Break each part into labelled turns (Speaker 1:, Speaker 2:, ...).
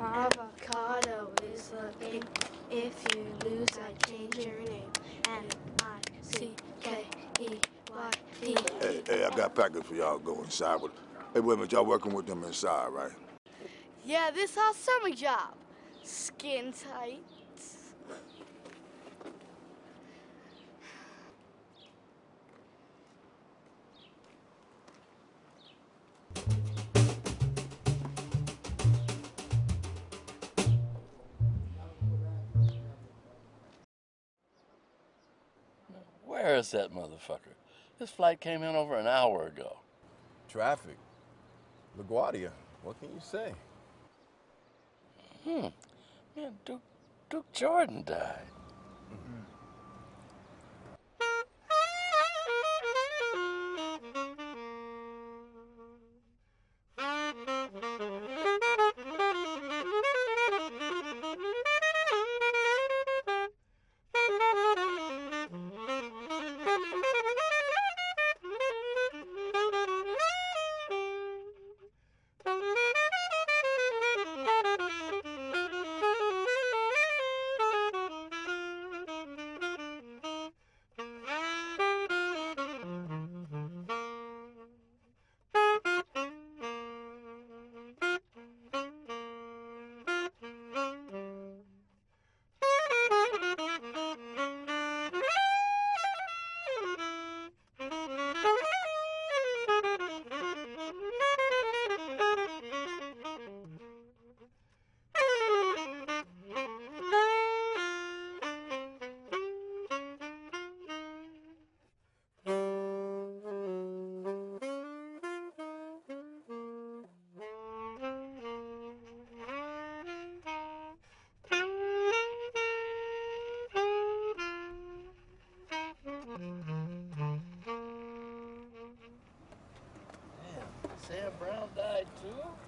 Speaker 1: Avocado is the game. If you lose, I change your name. N I C K E Y T.
Speaker 2: Hey, hey, I got package for y'all to go inside with. Hey, wait a minute, y'all working with them inside, right?
Speaker 3: Yeah, this our summer job. Skin tight.
Speaker 4: Where is that motherfucker? This flight came in over an hour ago.
Speaker 5: Traffic. LaGuardia. What can you say?
Speaker 4: Hmm. Man, Duke, Duke Jordan died.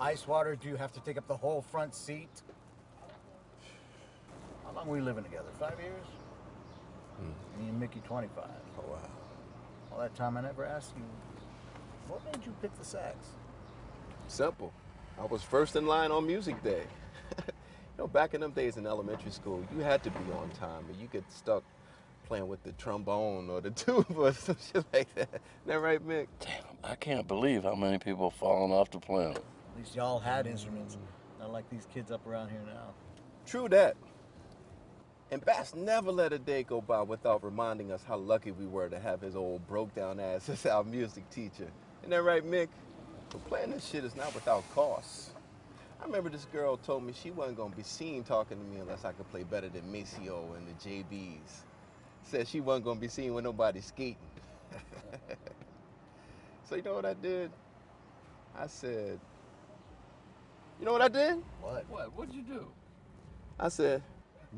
Speaker 6: Icewater, do you have to take up the whole front seat? How long were we living together? Five years? Hmm. Me and Mickey, 25. Oh, wow. All that time I never asked you, what made you pick the sax?
Speaker 5: Simple. I was first in line on music day. you know, back in them days in elementary school, you had to be on time, or you get stuck playing with the trombone or the tuba or some shit like that. Isn't that right, Mick?
Speaker 4: Damn, I can't believe how many people have fallen off the planet.
Speaker 6: At least y'all had instruments. Not like these kids up around here now.
Speaker 5: True that. And Bass never let a day go by without reminding us how lucky we were to have his old broke down ass as our music teacher. Isn't that right, Mick? But playing this shit is not without costs. I remember this girl told me she wasn't gonna be seen talking to me unless I could play better than Maceo and the JBs. Said she wasn't gonna be seen with nobody skating. so you know what I did? I said, you know what I did?
Speaker 6: What?
Speaker 4: What? What'd you do?
Speaker 5: I said,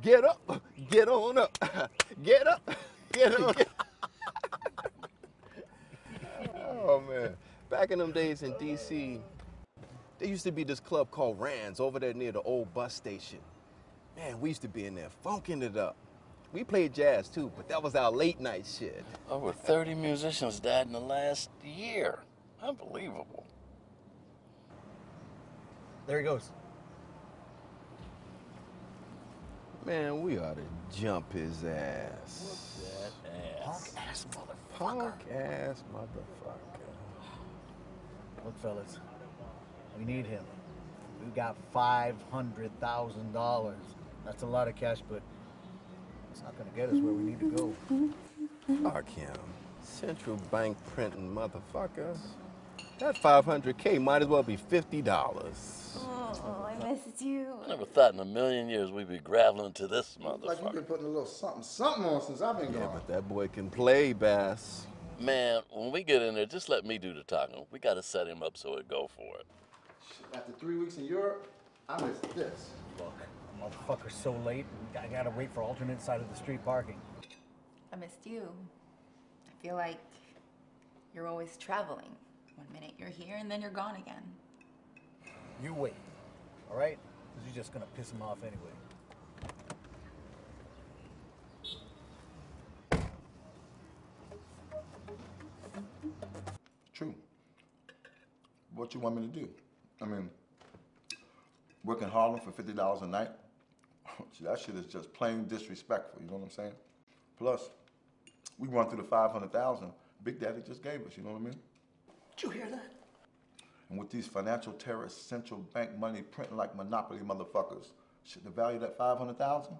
Speaker 5: get up, get on up, get up, get on. oh man, back in them days in D.C., there used to be this club called Rands over there near the old bus station. Man, we used to be in there funking it up. We played jazz too, but that was our late night shit.
Speaker 4: Over 30 musicians died in the last year. Unbelievable.
Speaker 6: There he goes.
Speaker 5: Man, we ought to jump his ass.
Speaker 4: That ass.
Speaker 6: Punk ass motherfucker.
Speaker 5: Punk ass motherfucker.
Speaker 6: Look, fellas, we need him. We got $500,000. That's a lot of cash, but it's not going to get us where we need to go.
Speaker 5: Fuck him. Central bank printing motherfuckers. That 500K might as well be $50.
Speaker 7: Oh, I missed you.
Speaker 4: I never thought in a million years we'd be graveling to this motherfucker.
Speaker 8: Like you've been putting a little something, something on since I've been
Speaker 5: Yeah,
Speaker 8: gone.
Speaker 5: Yeah, but that boy can play, Bass.
Speaker 4: Man, when we get in there, just let me do the talking. We gotta set him up so he'll go for it.
Speaker 8: After three weeks in Europe, I missed this.
Speaker 6: Look, motherfucker's so late, I gotta wait for alternate side of the street parking.
Speaker 7: I missed you. I feel like you're always traveling. One minute you're here and then you're gone again.
Speaker 6: You wait, all right? Because you're just gonna piss him off anyway.
Speaker 8: True. What you want me to do? I mean, work in Harlem for fifty dollars a night. See, that shit is just plain disrespectful. You know what I'm saying? Plus, we run through the five hundred thousand Big Daddy just gave us. You know what I mean?
Speaker 6: Did you hear that?
Speaker 8: And with these financial terrorists, central bank money printing like monopoly motherfuckers, shit, the value of that five hundred thousand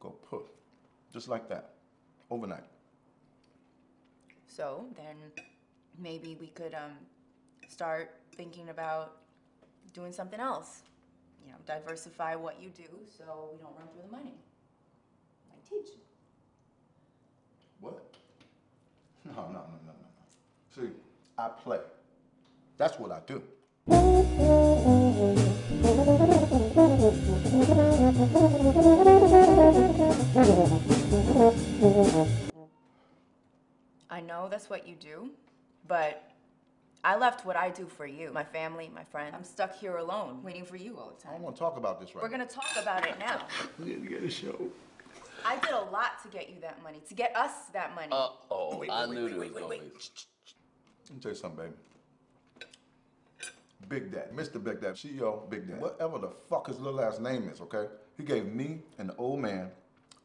Speaker 8: go poof, just like that, overnight.
Speaker 7: So then maybe we could um, start thinking about doing something else. You know, diversify what you do so we don't run through the money. Like teach.
Speaker 8: What? No, no, no, no, no, no. See, I play. That's what I do.
Speaker 7: I know that's what you do, but I left what I do for you, my family, my friends. I'm stuck here alone, waiting for you all the time.
Speaker 8: I don't want to talk about this right now.
Speaker 7: We're gonna talk about it now.
Speaker 6: We didn't get a show.
Speaker 7: I did a lot to get you that money, to get us that money.
Speaker 4: Uh oh, I knew there was gonna be.
Speaker 8: Let me tell you something, baby. Big Dad, Mr. Big Dad, CEO Big Dad, whatever the fuck his little ass name is, okay? He gave me and the old man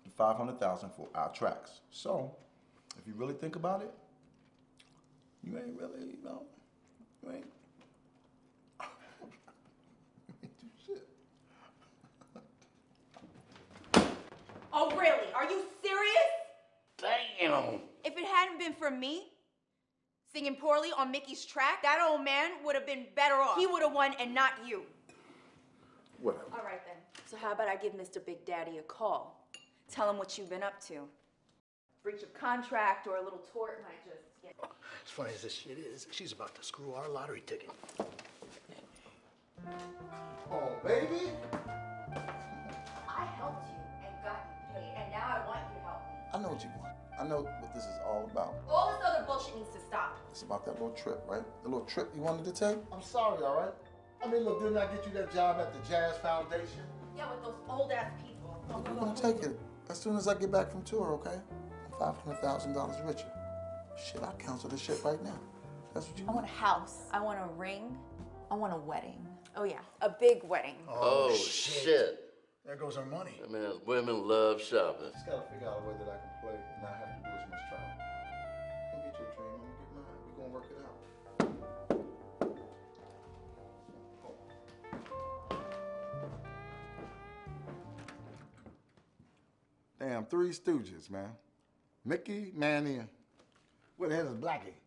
Speaker 8: the 500000 for our tracks. So, if you really think about it, you ain't really, you know, you ain't. you ain't do shit.
Speaker 7: Oh, really? Are you serious?
Speaker 4: Damn.
Speaker 7: If it hadn't been for me singing poorly on Mickey's track, that old man would have been better off. He would have won and not you.
Speaker 8: Whatever.
Speaker 7: All right then. So how about I give Mr. Big Daddy a call? Tell him what you've been up to. Breach of contract or a little tort might just get.
Speaker 6: As funny as this shit is, she's about to screw our lottery ticket.
Speaker 8: Oh, baby.
Speaker 7: I helped you and got you paid, and now I want you to help me.
Speaker 8: I know what you want. I know what this is all about.
Speaker 7: All this other bullshit needs to stop.
Speaker 8: It's about that little trip, right? The little trip you wanted to take?
Speaker 9: I'm sorry, all right? I mean, look, didn't I get you that job at the Jazz Foundation?
Speaker 7: Yeah, with those old ass people.
Speaker 8: We're gonna take it as soon as I get back from tour, okay? I'm five hundred thousand dollars richer. Shit, I cancel this shit right now. That's what you
Speaker 7: I
Speaker 8: want.
Speaker 7: want a house. I want a ring. I want a wedding. Oh yeah, a big wedding.
Speaker 4: Oh, oh shit.
Speaker 6: There goes our money.
Speaker 4: I mean, women love shopping.
Speaker 8: Just gotta figure out a way that I can play and not have to do as much travel. You get your dream, I'm gonna get mine. We're gonna work it out. Damn, Three Stooges, man. Mickey, Manny, and where the hell is Blackie?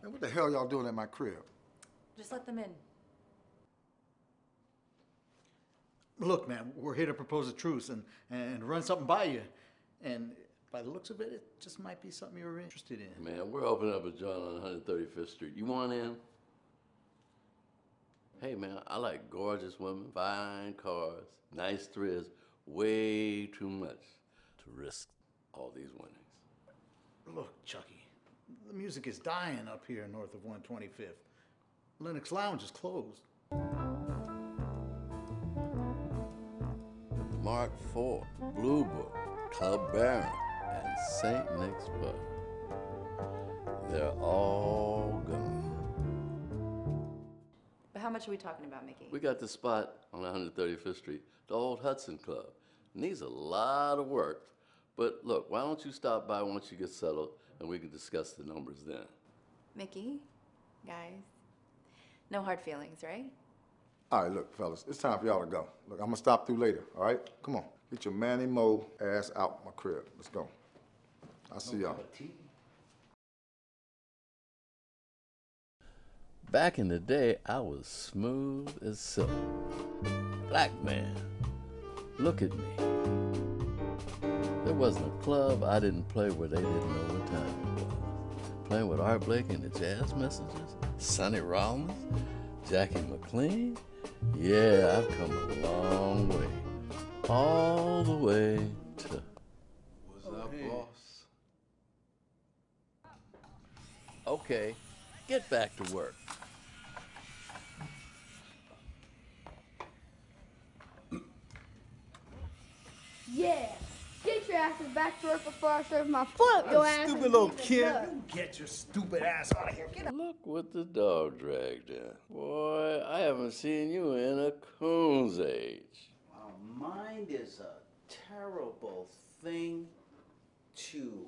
Speaker 8: Man, what the hell y'all doing at my crib?
Speaker 7: Just let them in.
Speaker 6: Look, man, we're here to propose a truce and, and run something by you. And by the looks of it, it just might be something you're interested in.
Speaker 4: Man, we're opening up a joint on 135th Street. You want in? Hey, man, I like gorgeous women, fine cars, nice thrills, way too much to risk all these winnings.
Speaker 6: Look, Chucky, the music is dying up here north of 125th. Lenox Lounge is closed.
Speaker 4: Mark IV, Blue Book, Club Baron, and St. Nick's Pub. They're all gone.
Speaker 7: But how much are we talking about, Mickey?
Speaker 4: We got the spot on 135th Street, the old Hudson Club. Needs a lot of work, but look, why don't you stop by once you get settled and we can discuss the numbers then?
Speaker 7: Mickey, guys, no hard feelings, right?
Speaker 8: All right, look, fellas, it's time for y'all to go. Look, I'm gonna stop through later, all right? Come on, get your Manny Mo ass out my crib. Let's go. I'll see y'all.
Speaker 4: Back in the day, I was smooth as silk. Black man, look at me. There wasn't a club I didn't play where they didn't know what time it was. Playing with Art Blakey and the Jazz Messengers, Sonny Rollins, Jackie McLean. Yeah, I've come a long way. All the way to.
Speaker 5: What's up, boss?
Speaker 4: Okay, get back to work.
Speaker 3: Yeah, get your asses back to work before I serve my foot your ass.
Speaker 6: Stupid little kid.
Speaker 3: there.
Speaker 6: Get your stupid ass out of here. Get out.
Speaker 4: Look what the dog dragged in. Boy, I haven't seen you in a coon's age.
Speaker 10: Wow, mind is a terrible thing to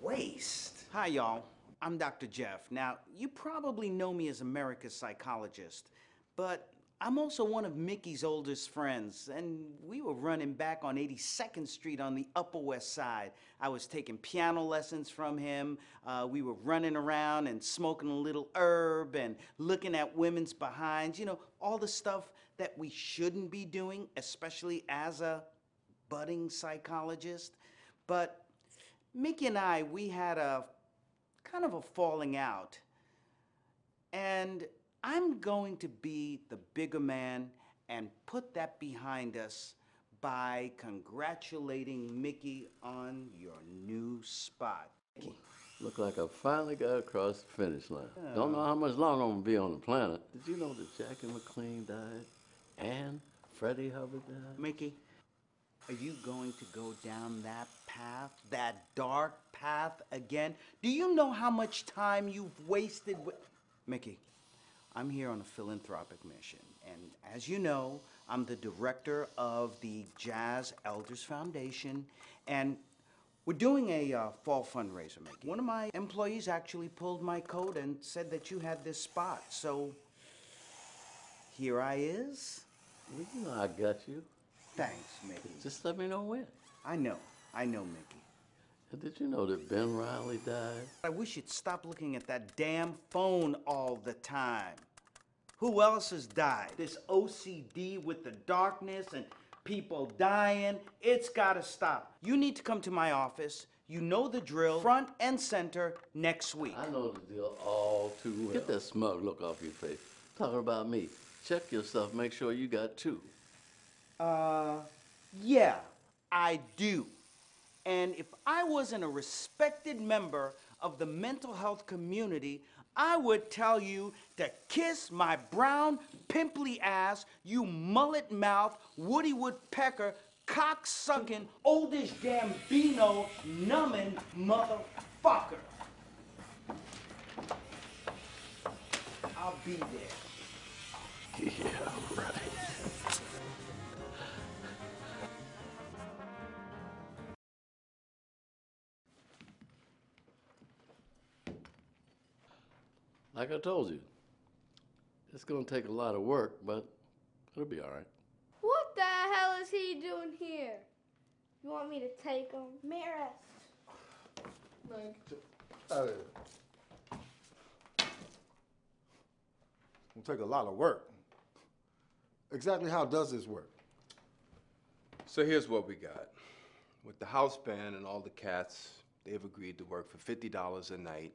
Speaker 10: waste. Hi, y'all. I'm Dr. Jeff. Now, you probably know me as America's psychologist, but I'm also one of Mickey's oldest friends, and we were running back on 82nd Street on the Upper West Side. I was taking piano lessons from him. Uh, we were running around and smoking a little herb and looking at women's behinds. You know, all the stuff that we shouldn't be doing, especially as a budding psychologist. But Mickey and I, we had a kind of a falling out. And I'm going to be the bigger man and put that behind us by congratulating Mickey on your new spot. Mickey,
Speaker 4: Look like I finally got across the finish line. Don't know how much longer I'm gonna be on the planet. Did you know that Jackie McLean died and Freddie Hubbard died?
Speaker 10: Mickey, are you going to go down that path, that dark path again? Do you know how much time you've wasted with. Mickey, I'm here on a philanthropic mission, and as you know, I'm the director of the Jazz Elders Foundation, and we're doing a uh, fall fundraiser, Mickey. One of my employees actually pulled my coat and said that you had this spot, so here I is.
Speaker 4: Well, you know I got you.
Speaker 10: Thanks, Mickey.
Speaker 4: Just let me know when.
Speaker 10: I know, I know, Mickey.
Speaker 4: And did you know that Ben Riley died?
Speaker 10: I wish you'd stop looking at that damn phone all the time. Who else has died? This OCD with the darkness and people dying, it's gotta stop. You need to come to my office. You know the drill, front and center, next week.
Speaker 4: I know the deal all too well. Get that smug look off your face. Talking about me. Check yourself, make sure you got two.
Speaker 10: Uh, yeah, I do. And if I wasn't a respected member of the mental health community, I would tell you to kiss my brown, pimply ass, you mullet mouth, Woody Woodpecker, cock sucking, oldish Gambino, numbing motherfucker. I'll be there.
Speaker 4: Yeah, right. Like I told you, it's gonna take a lot of work, but it'll be all right.
Speaker 3: What the hell is he doing here? You want me to take him?
Speaker 1: Maris.
Speaker 8: Man, get out of here. It'll take a lot of work. Exactly how does this work?
Speaker 5: So here's what we got. With the house band and all the cats, they've agreed to work for $50 a night.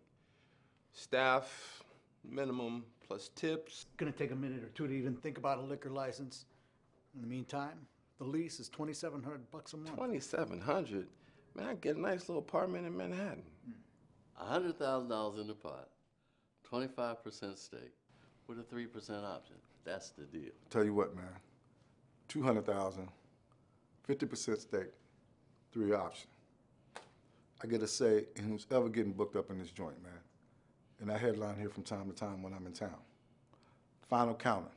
Speaker 5: Staff, minimum, plus tips.
Speaker 6: Gonna take a minute or two to even think about a liquor license. In the meantime, the lease is twenty-seven hundred bucks a month.
Speaker 5: 2700 Man, I get a nice little apartment in Manhattan.
Speaker 4: A hundred thousand dollars in the pot, twenty-five percent stake, with a three percent option. That's the deal.
Speaker 8: Tell you what, man. 200,000, 50% stake, three option. I get a say in who's ever getting booked up in this joint, man. And I headline here from time to time when I'm in town. Final counter.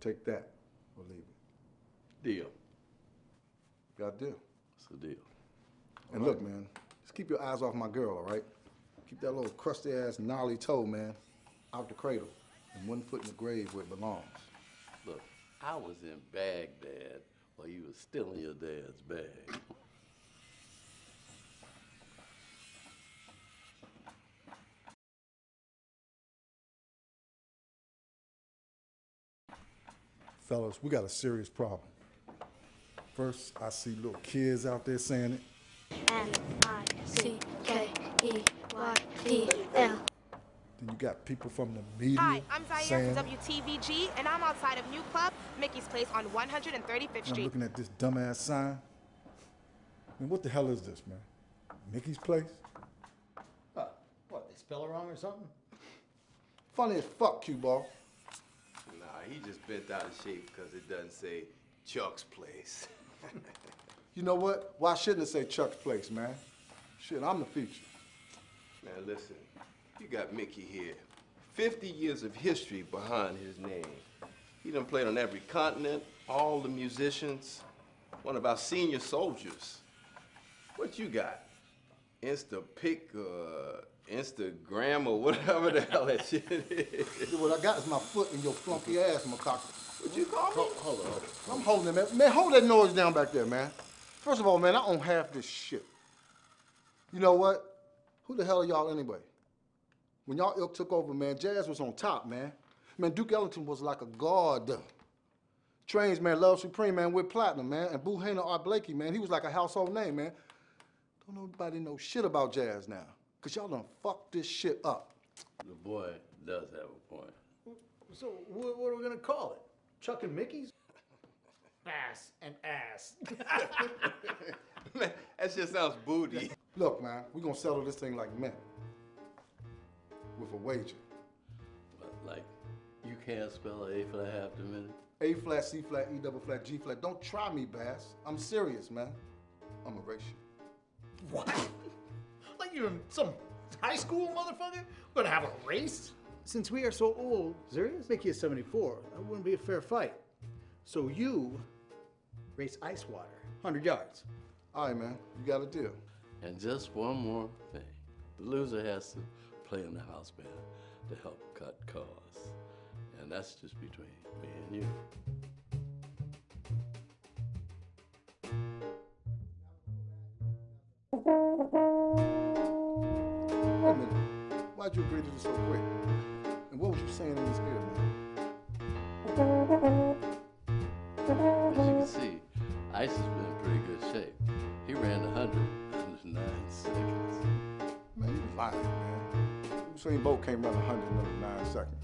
Speaker 8: Take that or leave it.
Speaker 4: Deal.
Speaker 8: Got a deal.
Speaker 4: It's a deal.
Speaker 8: And look, man, just keep your eyes off my girl, all right? Keep that little crusty ass gnarly toe, man, out the cradle and one foot in the grave where it belongs.
Speaker 4: Look, I was in Baghdad while you was still in your dad's bag.
Speaker 8: Fellas, we got a serious problem. First, I see little kids out there saying it.
Speaker 1: N I C K E Y E L.
Speaker 8: Then you got people from the media
Speaker 11: Hi, I'm Zaire from WTVG, and I'm outside of New Club, Mickey's Place on 135th Street.
Speaker 8: I'm
Speaker 11: Street.
Speaker 8: looking at this dumbass sign. And what the hell is this, man? Mickey's place?
Speaker 6: What, what, they spell it wrong or something?
Speaker 8: Funny as fuck, cue ball.
Speaker 5: Nah, he just bent out of shape because it doesn't say Chuck's place.
Speaker 8: You know what? Why shouldn't it say Chuck's Place, man? Shit, I'm the feature.
Speaker 5: Man, listen, you got Mickey here. 50 years of history behind his name. He done played on every continent, all the musicians, one of our senior soldiers. What you got? Insta pic, uh, Instagram, or whatever the hell that shit is.
Speaker 8: What I got is my foot in your flunky ass, macaque.
Speaker 5: What you call me?
Speaker 8: Hold, hold on, hold on. I'm holding it, man. Man, hold that noise down back there, man. First of all, man, I own half this shit. You know what? Who the hell are y'all anyway? When y'all ilk took over, man, Jazz was on top, man. Man, Duke Ellington was like a god. Trane's, man, Love Supreme, man, with Platinum, man. And Boo Hainer, Art Blakey, man, he was like a household name, man. Don't nobody know shit about jazz now. Cause y'all done fucked this shit up.
Speaker 4: The boy does have a point.
Speaker 6: So what, what are we gonna call it? Chuck and Mickey's? Ass and ass.
Speaker 5: Man, that just sounds booty.
Speaker 8: Look, man, we gonna settle this thing like men. With a wager.
Speaker 4: But like, you can't spell a A flat half diminished.
Speaker 8: A flat, C flat, E double flat, G flat. Don't try me, Bass. I'm serious, man. I'm a race you.
Speaker 6: What? like you're in some high school motherfucker? We're gonna have a race? Since we are so old, serious? Mickey is 74. That wouldn't be a fair fight. So you race Icewater, 100 yards.
Speaker 8: All right, man. You got a deal.
Speaker 4: And just one more thing. The loser has to play in the house band to help cut costs. And that's just between me and you.
Speaker 8: Wait a minute. Why'd you agree to this so quick? And what was you saying in his ear, man?
Speaker 4: As you can see, Ice has been in pretty good shape. He ran 100 in nine seconds.
Speaker 8: Man, you lying, man. Usain Bolt can't run 100 in under nine seconds.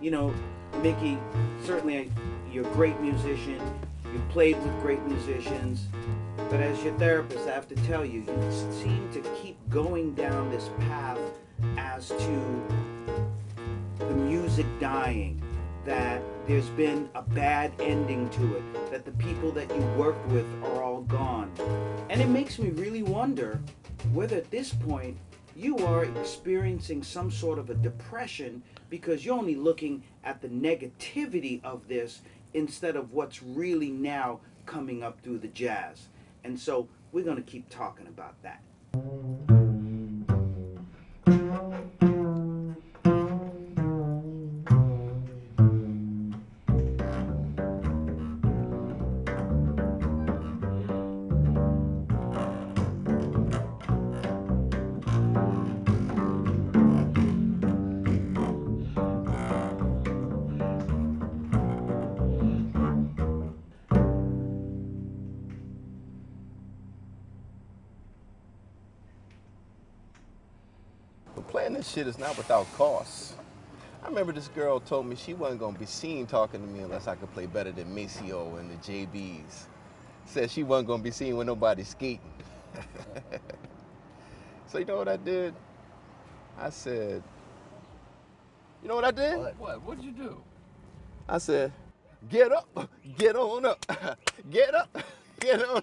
Speaker 10: You know, Mickey, certainly you're a great musician. You played with great musicians. But as your therapist, I have to tell you, you seem to keep going down this path as to the music dying, that there's been a bad ending to it, that the people that you worked with are all gone. And it makes me really wonder whether at this point you are experiencing some sort of a depression because you're only looking at the negativity of this instead of what's really now coming up through the jazz. And so we're going to keep talking about that.
Speaker 5: Shit is not without costs. I remember this girl told me she wasn't gonna be seen talking to me unless I could play better than Maceo and the JBs. Said she wasn't gonna be seen with nobody skating. so you know what I did? I said, you know what I did?
Speaker 4: What? What? What'd you do?
Speaker 5: I said, get up, get on up, get up, get on.